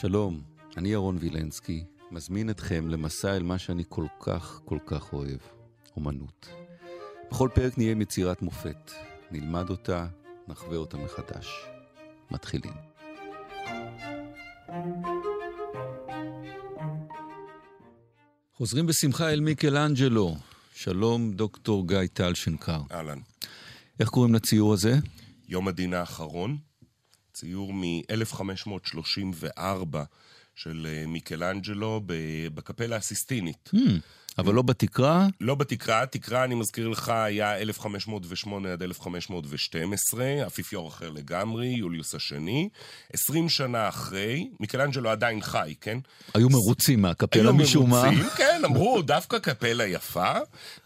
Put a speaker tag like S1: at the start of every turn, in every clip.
S1: שלום, אני ירון וילנסקי, מזמין אתכם למסע אל מה שאני כל כך כל כך אוהב, אומנות. בכל פרק נהיה עם יצירת מופת, נלמד אותה, נחווה אותה מחדש. מתחילים. חוזרים בשמחה אל מיקלאנג'לו. שלום, דוקטור גיא טל שנקר.
S2: אהלן.
S1: איך קוראים לציור הזה?
S2: יום הדין האחרון, ציור מ-1534 של אה, מיקלאנג'לו בקפלה הסיסטינית.
S1: Hmm, אבל לא בתקרה?
S2: לא בתקרה, תקרה, אני מזכיר לך, היה 1508 עד 1512, אפיפיור אחר לגמרי, יוליוס השני. 20 שנה אחרי, מיקלאנג'לו עדיין חי, כן?
S1: היו מרוצים מהקפלה משום מה.
S2: היו מרוצים, כן, אמרו, דווקא קפלה יפה.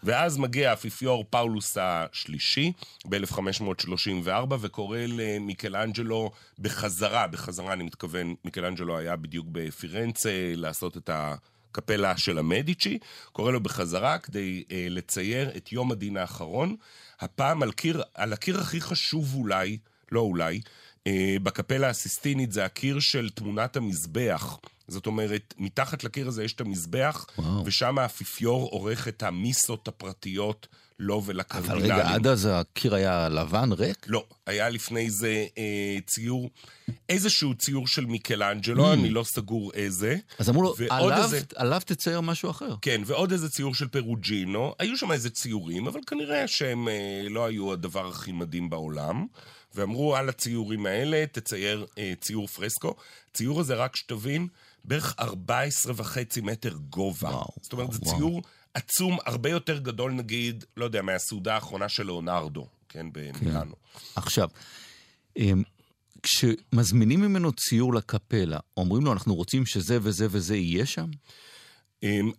S2: ואז מגיע האפיפיור פאולוס השלישי ב-1534, וקורא למיקלאנג'לו בחזרה, בחזרה אני מתכוון, מיקלאנג'לו היה בדיוק בפירנצה לעשות את ה... קפלה של המדיצ'י, קורא לו בחזרה כדי אה, לצייר את יום הדין האחרון, הפעם על, קיר, על הקיר הכי חשוב אולי, לא אולי, אה, בקפלה הסיסטינית זה הקיר של תמונת המזבח. זאת אומרת, מתחת לקיר הזה יש את המזבח, וואו. ושם האפיפיור עורך את המיסות הפרטיות לו ולקרדינלים.
S1: אבל רגע, עד אז הקיר היה לבן, ריק?
S2: לא, היה לפני זה אה, ציור, איזשהו ציור של מיקלאנג'לו, mm. אני לא סגור איזה.
S1: אז אמרו לו, עליו, איזה... עליו תצייר משהו אחר.
S2: כן, ועוד איזה ציור של פרוג'ינו. היו שם איזה ציורים, אבל כנראה שהם אה, לא היו הדבר הכי מדהים בעולם. ואמרו, על הציורים האלה תצייר אה, ציור פרסקו. ציור הזה, רק שתבין, בערך 14 וחצי מטר גובה. וואו, זאת אומרת, וואו, זה ציור עצום, הרבה יותר גדול נגיד, לא יודע, מהסעודה האחרונה של לאונרדו, כן, במילאנו. כן.
S1: עכשיו, אמ, כשמזמינים ממנו ציור לקפלה, אומרים לו, אנחנו רוצים שזה וזה וזה יהיה שם?
S2: אמ,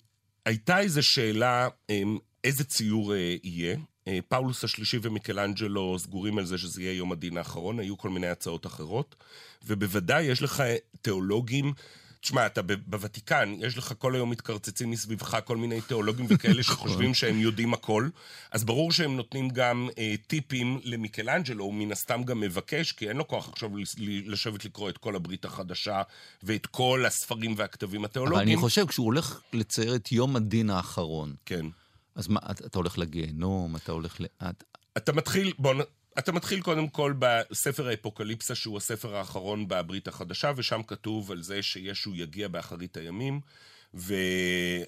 S2: הייתה איזו שאלה, אמ, איזה ציור אה, יהיה. אה, פאולוס השלישי ומיקלאנג'לו סגורים על זה שזה יהיה יום הדין האחרון, היו כל מיני הצעות אחרות, ובוודאי יש לך תיאולוגים תשמע, אתה בוותיקן, יש לך כל היום מתקרצצים מסביבך כל מיני תיאולוגים וכאלה שחושבים שהם יודעים הכל, אז ברור שהם נותנים גם אה, טיפים למיקלאנג'לו, הוא מן הסתם גם מבקש, כי אין לו כוח עכשיו לשבת לקרוא את כל הברית החדשה ואת כל הספרים והכתבים התיאולוגיים.
S1: אבל אני חושב, כשהוא הולך לצייר את יום הדין האחרון,
S2: כן.
S1: אז מה, אתה הולך לגיהנום, אתה הולך ל...
S2: אתה מתחיל, בוא, אתה מתחיל קודם כל בספר האפוקליפסה, שהוא הספר האחרון בברית החדשה, ושם כתוב על זה שישו יגיע באחרית הימים,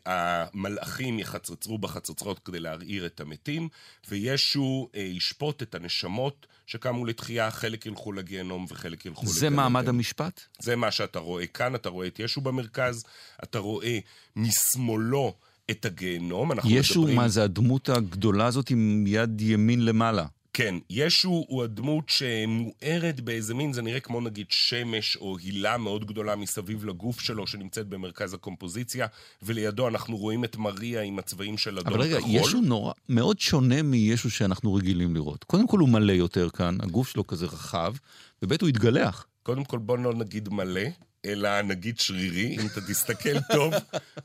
S2: והמלאכים יחצרצרו בחצוצרות כדי להרעיר את המתים, וישו אה, ישפוט את הנשמות שקמו לתחייה, חלק ילכו לגיהנום וחלק ילכו לגן
S1: זה מעמד המשפט?
S2: זה מה שאתה רואה כאן, אתה רואה את ישו במרכז, אתה רואה משמאלו את הגיהנום.
S1: ישו, מדברים... מה זה הדמות הגדולה הזאת עם יד ימין למעלה?
S2: כן, ישו הוא הדמות שמוארת באיזה מין, זה נראה כמו נגיד שמש או הילה מאוד גדולה מסביב לגוף שלו שנמצאת במרכז הקומפוזיציה, ולידו אנחנו רואים את מריה עם הצבעים של אדום
S1: כחול. אבל רגע, כחול. ישו נורא, מאוד שונה מישו שאנחנו רגילים לראות. קודם כל הוא מלא יותר כאן, הגוף שלו כזה רחב, וב' הוא התגלח.
S2: קודם כל בוא לא נגיד מלא, אלא נגיד שרירי, אם אתה תסתכל טוב,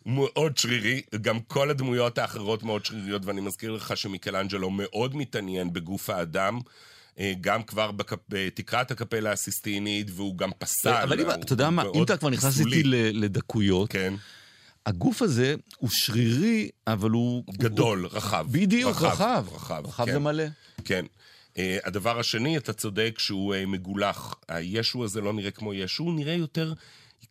S2: מאוד שרירי. גם כל הדמויות האחרות מאוד שריריות, ואני מזכיר לך שמיקלאנג'לו מאוד מתעניין בגוף האדם. אה, גם כבר בקפ... בתקרת הקפלה הסיסטינית, והוא גם פסל.
S1: אבל אם, אתה יודע מה, אם אתה כבר נכנס איתי לדקויות,
S2: כן.
S1: הגוף הזה הוא שרירי, אבל הוא...
S2: גדול, הוא... רחב.
S1: בדיוק, רחב.
S2: רחב, רחב,
S1: רחב כן. זה מלא.
S2: כן. Uh, הדבר השני, אתה צודק שהוא uh, מגולח. הישו הזה לא נראה כמו ישו, הוא נראה יותר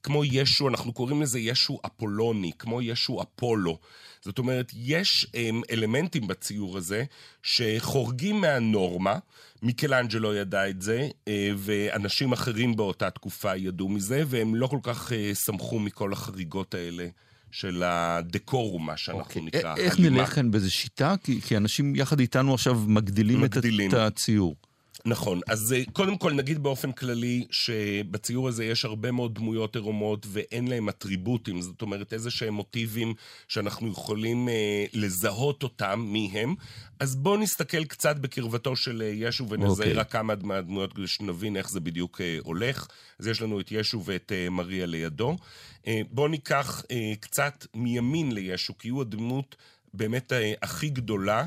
S2: כמו ישו, אנחנו קוראים לזה ישו אפולוני, כמו ישו אפולו. זאת אומרת, יש um, אלמנטים בציור הזה שחורגים מהנורמה. מיקלאנג'לו ידע את זה, uh, ואנשים אחרים באותה תקופה ידעו מזה, והם לא כל כך שמחו מכל החריגות האלה. של הדקורום, מה שאנחנו okay. אוקיי. נקרא.
S1: איך נלך כאן באיזה שיטה? כי, כי אנשים יחד איתנו עכשיו מגדילים, מגדילים. את הציור.
S2: נכון, אז אה, קודם כל נגיד באופן כללי שבציור הזה יש הרבה מאוד דמויות עירומות ואין להם אטריבוטים, זאת אומרת איזה שהם מוטיבים שאנחנו יכולים אה, לזהות אותם, מי הם. אז בואו נסתכל קצת בקרבתו של אה, ישו ונזהה okay. אוקיי. רק כמה מהדמויות כדי שנבין איך זה בדיוק אה, הולך. אז יש לנו את ישו ואת אה, מריה לידו. אה, בואו ניקח אה, קצת מימין לישו, כי הוא הדמות באמת אה, הכי גדולה.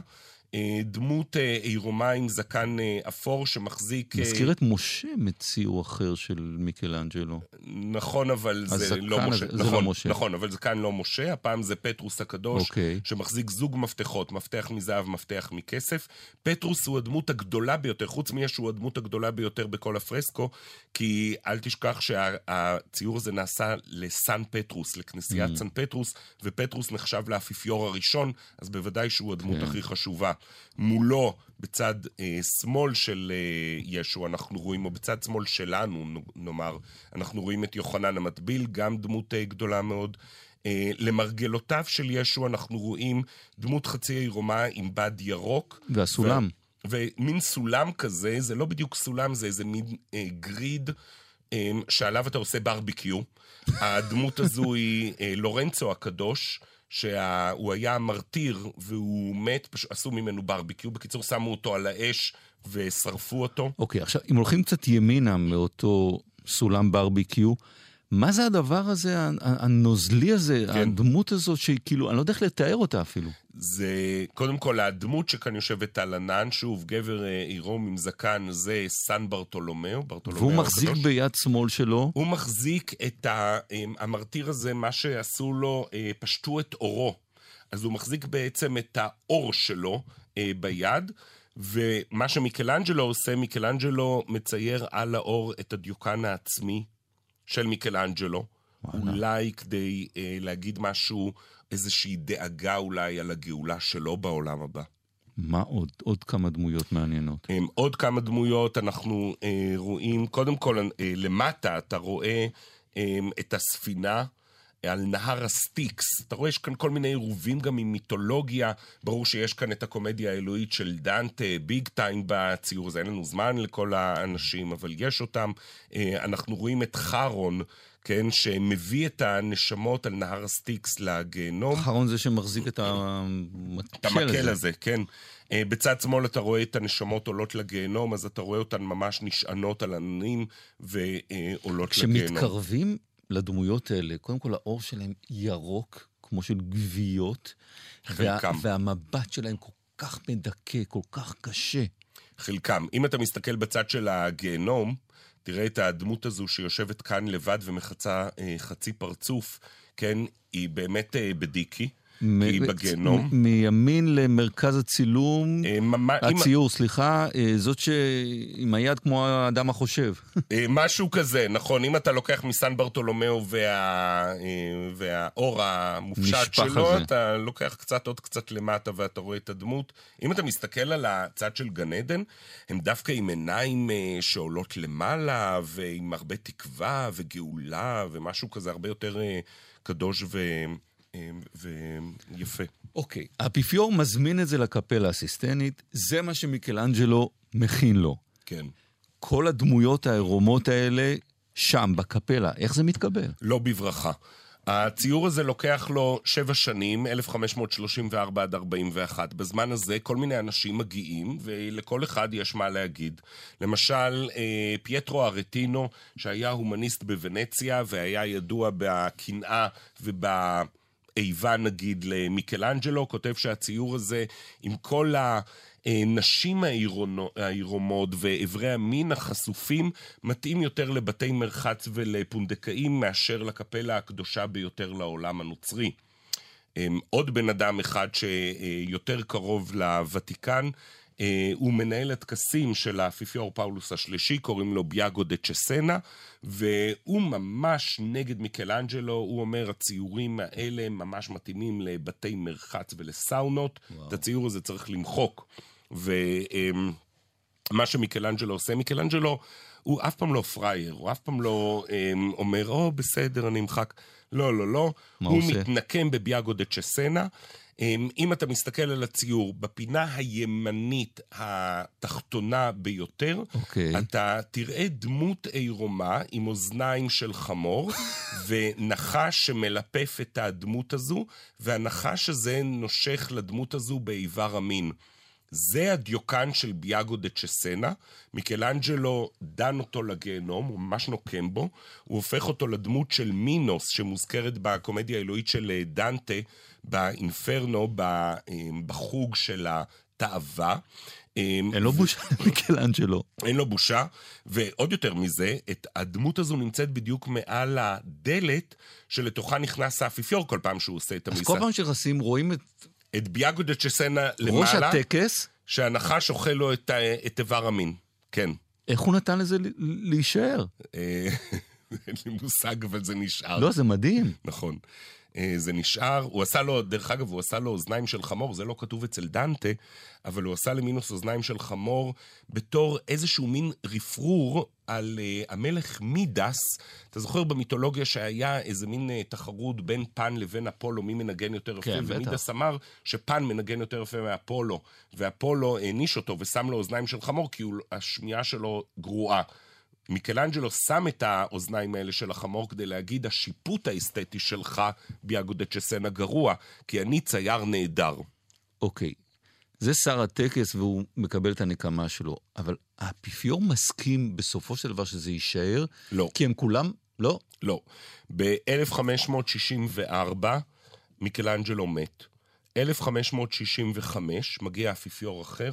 S2: אה, דמות אה, עירומה עם זקן אה, אפור שמחזיק...
S1: מזכיר את משה מציור אחר של מיקלאנג'לו.
S2: נכון, אבל זה לא משה.
S1: זה לא
S2: נכון,
S1: משה.
S2: נכון, אבל זה כאן לא משה, הפעם זה פטרוס הקדוש,
S1: אוקיי.
S2: שמחזיק זוג מפתחות, מפתח מזהב, מפתח מכסף. פטרוס הוא הדמות הגדולה ביותר, חוץ מישהו הוא הדמות הגדולה ביותר בכל הפרסקו, כי אל תשכח שהציור הזה נעשה לסן פטרוס, לכנסיית
S1: Mm.
S2: סן פטרוס, ופטרוס נחשב לאפיפיור הראשון, אז בוודאי שהוא הדמות
S1: כן.
S2: הכי חשובה. מולו, בצד אה, שמאל של אה, ישו, אנחנו רואים, או בצד שמאל שלנו, נאמר, אנחנו רואים את יוחנן המטביל, גם דמות אה, גדולה מאוד. אה, למרגלותיו של ישו אנחנו רואים דמות חצי עירומה עם בד ירוק.
S1: והסולם.
S2: ומין סולם כזה, זה לא בדיוק סולם, זה איזה מין אה, גריד אה, שעליו אתה עושה ברביקיו. הדמות הזו היא אה, לורנצו הקדוש, שהוא היה מרטיר והוא מת, פשוט עשו ממנו ברביקיו. בקיצור, שמו אותו על האש ושרפו אותו.
S1: אוקיי, עכשיו, אם הולכים קצת ימינה מאותו סולם ברביקיו, מה זה הדבר הזה, הנוזלי הזה,
S2: כן.
S1: הדמות הזאת, שהיא כאילו, אני לא יודע איך לתאר אותה אפילו.
S2: זה, קודם כל, הדמות שכאן יושבת על ענן, שוב, גבר אה, עירום עם זקן, זה סן ברטולומיאו, ברטולומיאו
S1: והוא מחזיק
S2: הקדוש.
S1: ביד שמאל שלו,
S2: הוא מחזיק את ה, אמ, המרטיר הזה, מה שעשו לו, אה, פשטו את אורו. אז הוא מחזיק בעצם את האור שלו אה, ביד, ומה שמיקלנג'לו עושה, מיקלנג'לו מצייר על האור את הדיוקן העצמי של מיקלנג'לו.
S1: וואלה.
S2: אולי כדי אה, להגיד משהו, איזושהי דאגה אולי על הגאולה שלו בעולם הבא.
S1: מה עוד? עוד כמה דמויות מעניינות.
S2: Um, עוד כמה דמויות אנחנו uh, רואים, קודם כל uh, למטה אתה רואה um, את הספינה על נהר הסטיקס. אתה רואה, יש כאן כל מיני עירובים גם עם מיתולוגיה. ברור שיש כאן את הקומדיה האלוהית של דנטה, big time בציור הזה. אין לנו זמן לכל האנשים, אבל יש אותם. Uh, אנחנו רואים את חרון, כן, שמביא את הנשמות על נהר הסטיקס לגיהנום.
S1: אחרון זה שמחזיק את המקל
S2: את המקל הזה, כן. אה, בצד שמאל אתה רואה את הנשמות עולות לגיהנום, אז אתה רואה אותן ממש נשענות על עננים ועולות לגיהנום.
S1: כשמתקרבים לדמויות האלה, קודם כל האור שלהם ירוק, כמו של גוויות, וה. והמבט שלהם כל כך מדכא, כל כך קשה.
S2: חלקם. אם אתה מסתכל בצד של הגיהנום, תראה את הדמות הזו שיושבת כאן לבד ומחצה אה, חצי פרצוף, כן? היא באמת אה, בדיקי, היא
S1: מ-
S2: בגיהנום.
S1: מ- מימין למרכז הצילום,
S2: אה, ממש-
S1: הציור, סליחה, אה, זאת שעם היד כמו האדם החושב.
S2: אה, משהו כזה, נכון. אם אתה לוקח מסן ברטולומיאו וה, והאור המופשט שלו,
S1: הזה.
S2: אתה לוקח קצת עוד קצת למטה ואתה רואה את הדמות. אם אתה מסתכל על הצד של גן עדן, הם דווקא עם עיניים שעולות למעלה, ועם הרבה תקווה וגאולה, ומשהו כזה הרבה יותר קדוש ו... אה, ויפה.
S1: אוקיי, האפיפיור מזמין את זה לקפלה הסיסטנית, זה מה שמיקלאנג'לו מכין לו.
S2: כן.
S1: כל הדמויות העירומות האלה שם, בקפלה, איך זה מתקבל?
S2: לא בברכה. הציור הזה לוקח לו שבע שנים, 1534 עד 41. בזמן הזה כל מיני אנשים מגיעים, ולכל אחד יש מה להגיד. למשל, אה, פייטרו ארטינו, שהיה הומניסט בוונציה, והיה ידוע בקנאה וב... איבה נגיד למיקלנג'לו, כותב שהציור הזה עם כל הנשים העירומות ואיברי המין החשופים מתאים יותר לבתי מרחץ ולפונדקאים מאשר לקפלה הקדושה ביותר לעולם הנוצרי. אמ, עוד בן אדם אחד שיותר קרוב לוותיקן, הוא מנהל הטקסים של האפיפיור פאולוס השלישי, קוראים לו ביאגו דה צ'סנה, והוא ממש נגד מיקלאנג'לו, הוא אומר, הציורים האלה ממש מתאימים לבתי מרחץ ולסאונות, את הציור הזה צריך למחוק. ומה שמיקלאנג'לו עושה, מיקלאנג'לו הוא אף פעם לא פראייר, הוא אף פעם לא אמ, אומר, או, בסדר, אני אמחק. לא, לא, לא. הוא
S1: עושה?
S2: מתנקם בביאגו דה צ'סנה. אמ, אם אתה מסתכל על הציור, בפינה הימנית התחתונה ביותר,
S1: אוקיי.
S2: אתה תראה דמות עירומה עם אוזניים של חמור, ונחש שמלפף את הדמות הזו, והנחש הזה נושך לדמות הזו באיבר המין. זה הדיוקן של ביאגו דה צ'סנה. מיקלנג'לו דן אותו לגיהנום, הוא ממש נוקם בו. הוא הופך אותו לדמות של מינוס, שמוזכרת בקומדיה האלוהית של אה, דנטה, באינפרנו, אה, בחוג של תאווה.
S1: אין לו בושה למיקלאנג'לו.
S2: אין לו בושה, ועוד יותר מזה, את הדמות הזו נמצאת בדיוק מעל הדלת שלתוכה נכנס האפיפיור כל פעם שהוא עושה את המיסה.
S1: אז כל פעם שנכנסים רואים את...
S2: את ביאגו דה צ'סנה למעלה.
S1: ראש הטקס.
S2: שהנחש אוכל לו את, את איבר המין, כן.
S1: איך הוא נתן לזה להישאר?
S2: אה, אין לי מושג, אבל זה נשאר.
S1: לא, זה מדהים.
S2: נכון. אה, זה נשאר, הוא עשה לו, דרך אגב, הוא עשה לו אוזניים של חמור, זה לא כתוב אצל דנטה, אבל הוא עשה למינוס אוזניים של חמור בתור איזשהו מין רפרור על uh, המלך מידס. אתה זוכר במיתולוגיה שהיה איזה מין uh, תחרות בין פן לבין אפולו, מי מנגן יותר יפה?
S1: כן, בטח.
S2: ומידס אמר שפן מנגן יותר יפה מאפולו, ואפולו העניש אותו ושם לו אוזניים של חמור כי הוא, השמיעה שלו גרועה. מיקלנג'לו שם את האוזניים האלה של החמור כדי להגיד, השיפוט האסתטי שלך ביאגו דה צ'סנה גרוע, כי אני צייר נהדר.
S1: אוקיי, זה שר הטקס והוא מקבל את הנקמה שלו, אבל האפיפיור מסכים בסופו של דבר שזה יישאר?
S2: לא.
S1: כי הם כולם... לא?
S2: לא. ב-1564 מיקלנג'לו מת. 1565 מגיע אפיפיור אחר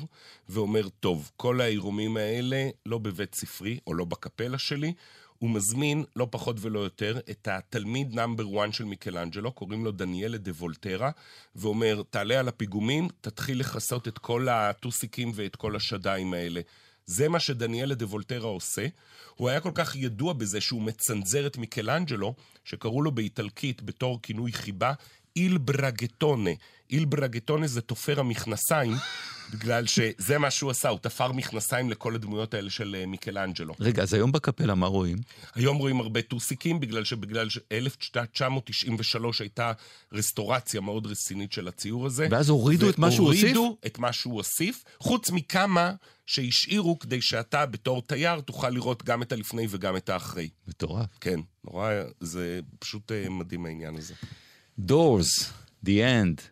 S2: ואומר, טוב, כל העירומים האלה לא בבית ספרי או לא בקפלה שלי, הוא מזמין, לא פחות ולא יותר, את התלמיד number 1 של מיקלנג'לו, קוראים לו דניאלה דה וולטרה, ואומר, תעלה על הפיגומים, תתחיל לכסות את כל הטוסיקים ואת כל השדיים האלה. זה מה שדניאלה דה וולטרה עושה. הוא היה כל כך ידוע בזה שהוא מצנזר את מיקלנג'לו, שקראו לו באיטלקית בתור כינוי חיבה, il braghettone. il braghettone זה תופר המכנסיים, בגלל שזה מה שהוא עשה, הוא תפר מכנסיים לכל הדמויות האלה של אה, מיקלאנג'לו.
S1: רגע, אז היום בקפלה מה רואים?
S2: היום רואים הרבה טוסיקים, בגלל שבגלל ש-1993 הייתה רסטורציה מאוד רצינית של הציור הזה.
S1: ואז הורידו את מה שהוא הוסיף?
S2: הורידו את מה שהוא הוסיף, חוץ מכמה שהשאירו כדי שאתה בתור תייר תוכל לראות גם את הלפני וגם את האחרי.
S1: מטורף.
S2: כן, נורא, זה פשוט אה, מדהים העניין הזה.
S1: Doors, The End.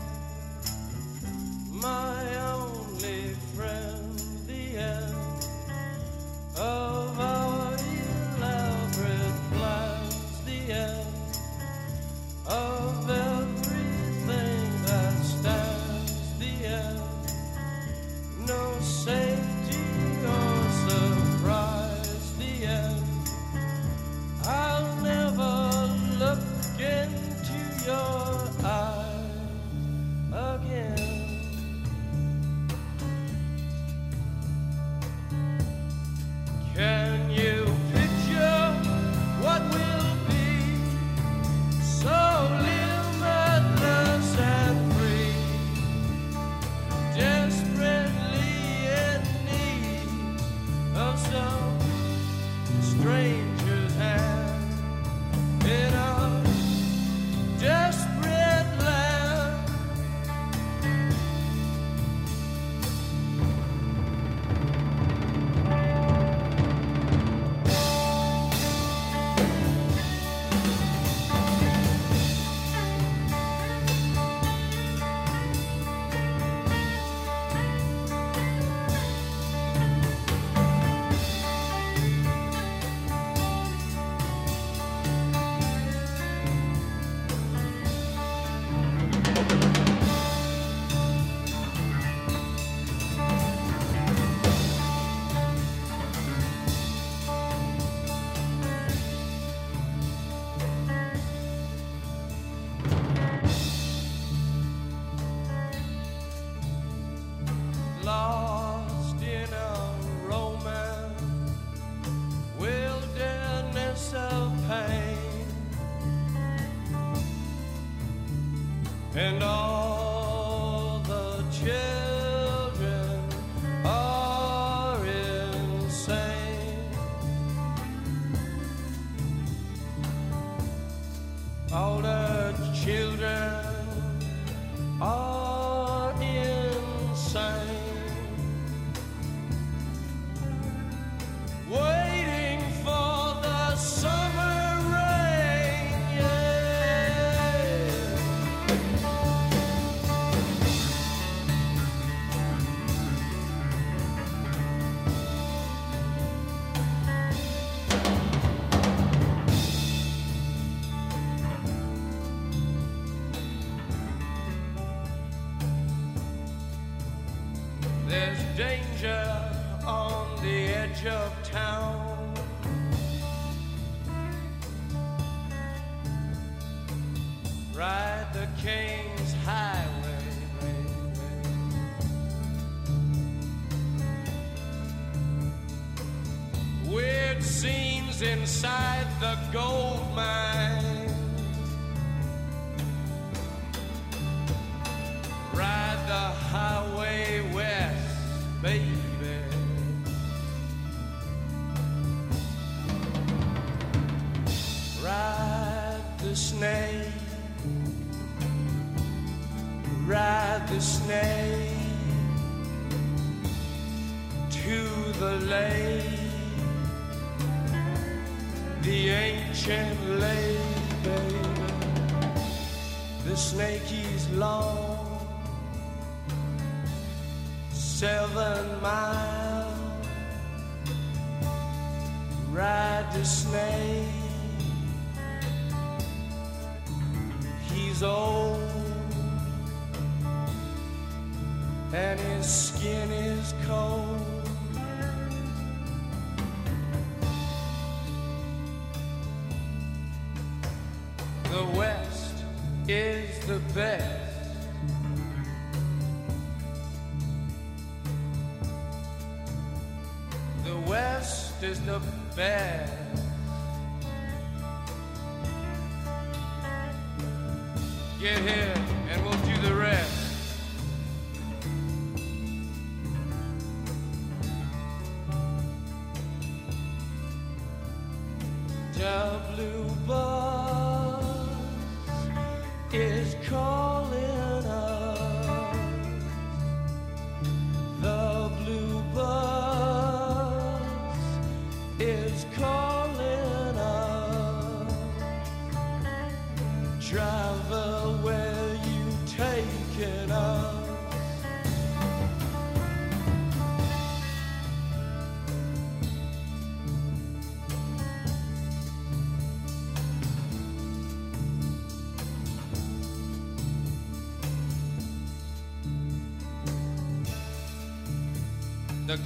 S3: old, and his skin is cold. The West is the best. The West is the best.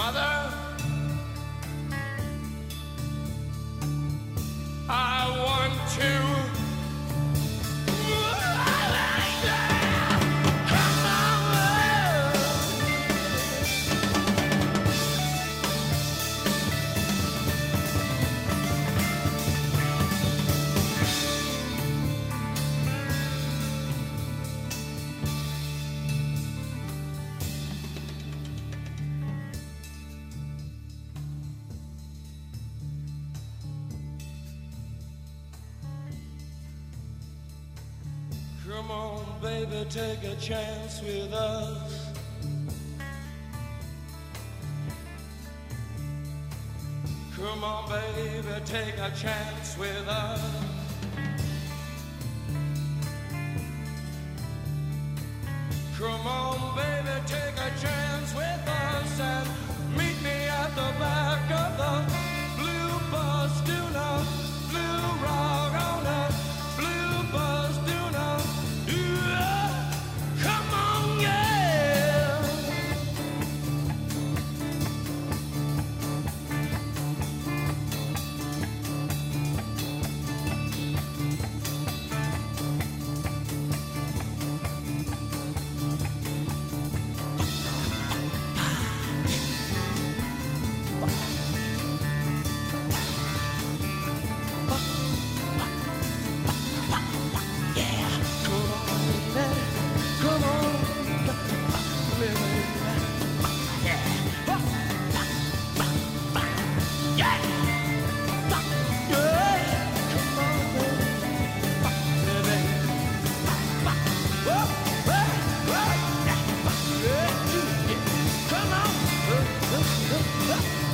S3: Mother, Come on, baby, take a chance with us. Come on, baby, take a chance with us. Come on, baby, take a chance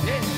S3: ね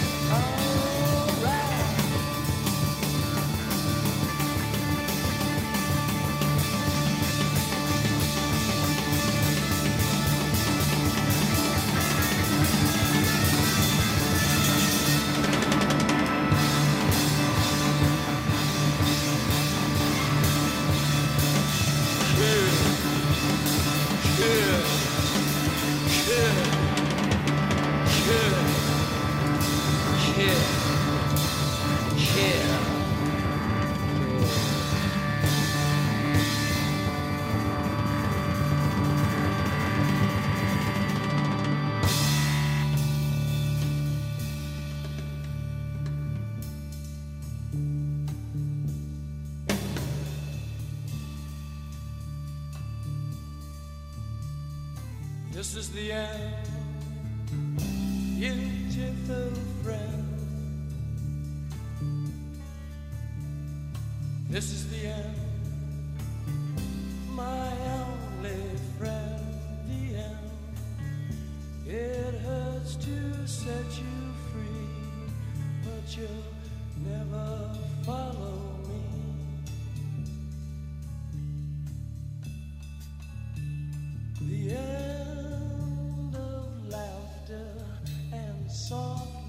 S3: This is the end, beautiful friend. This is the end.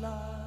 S3: love.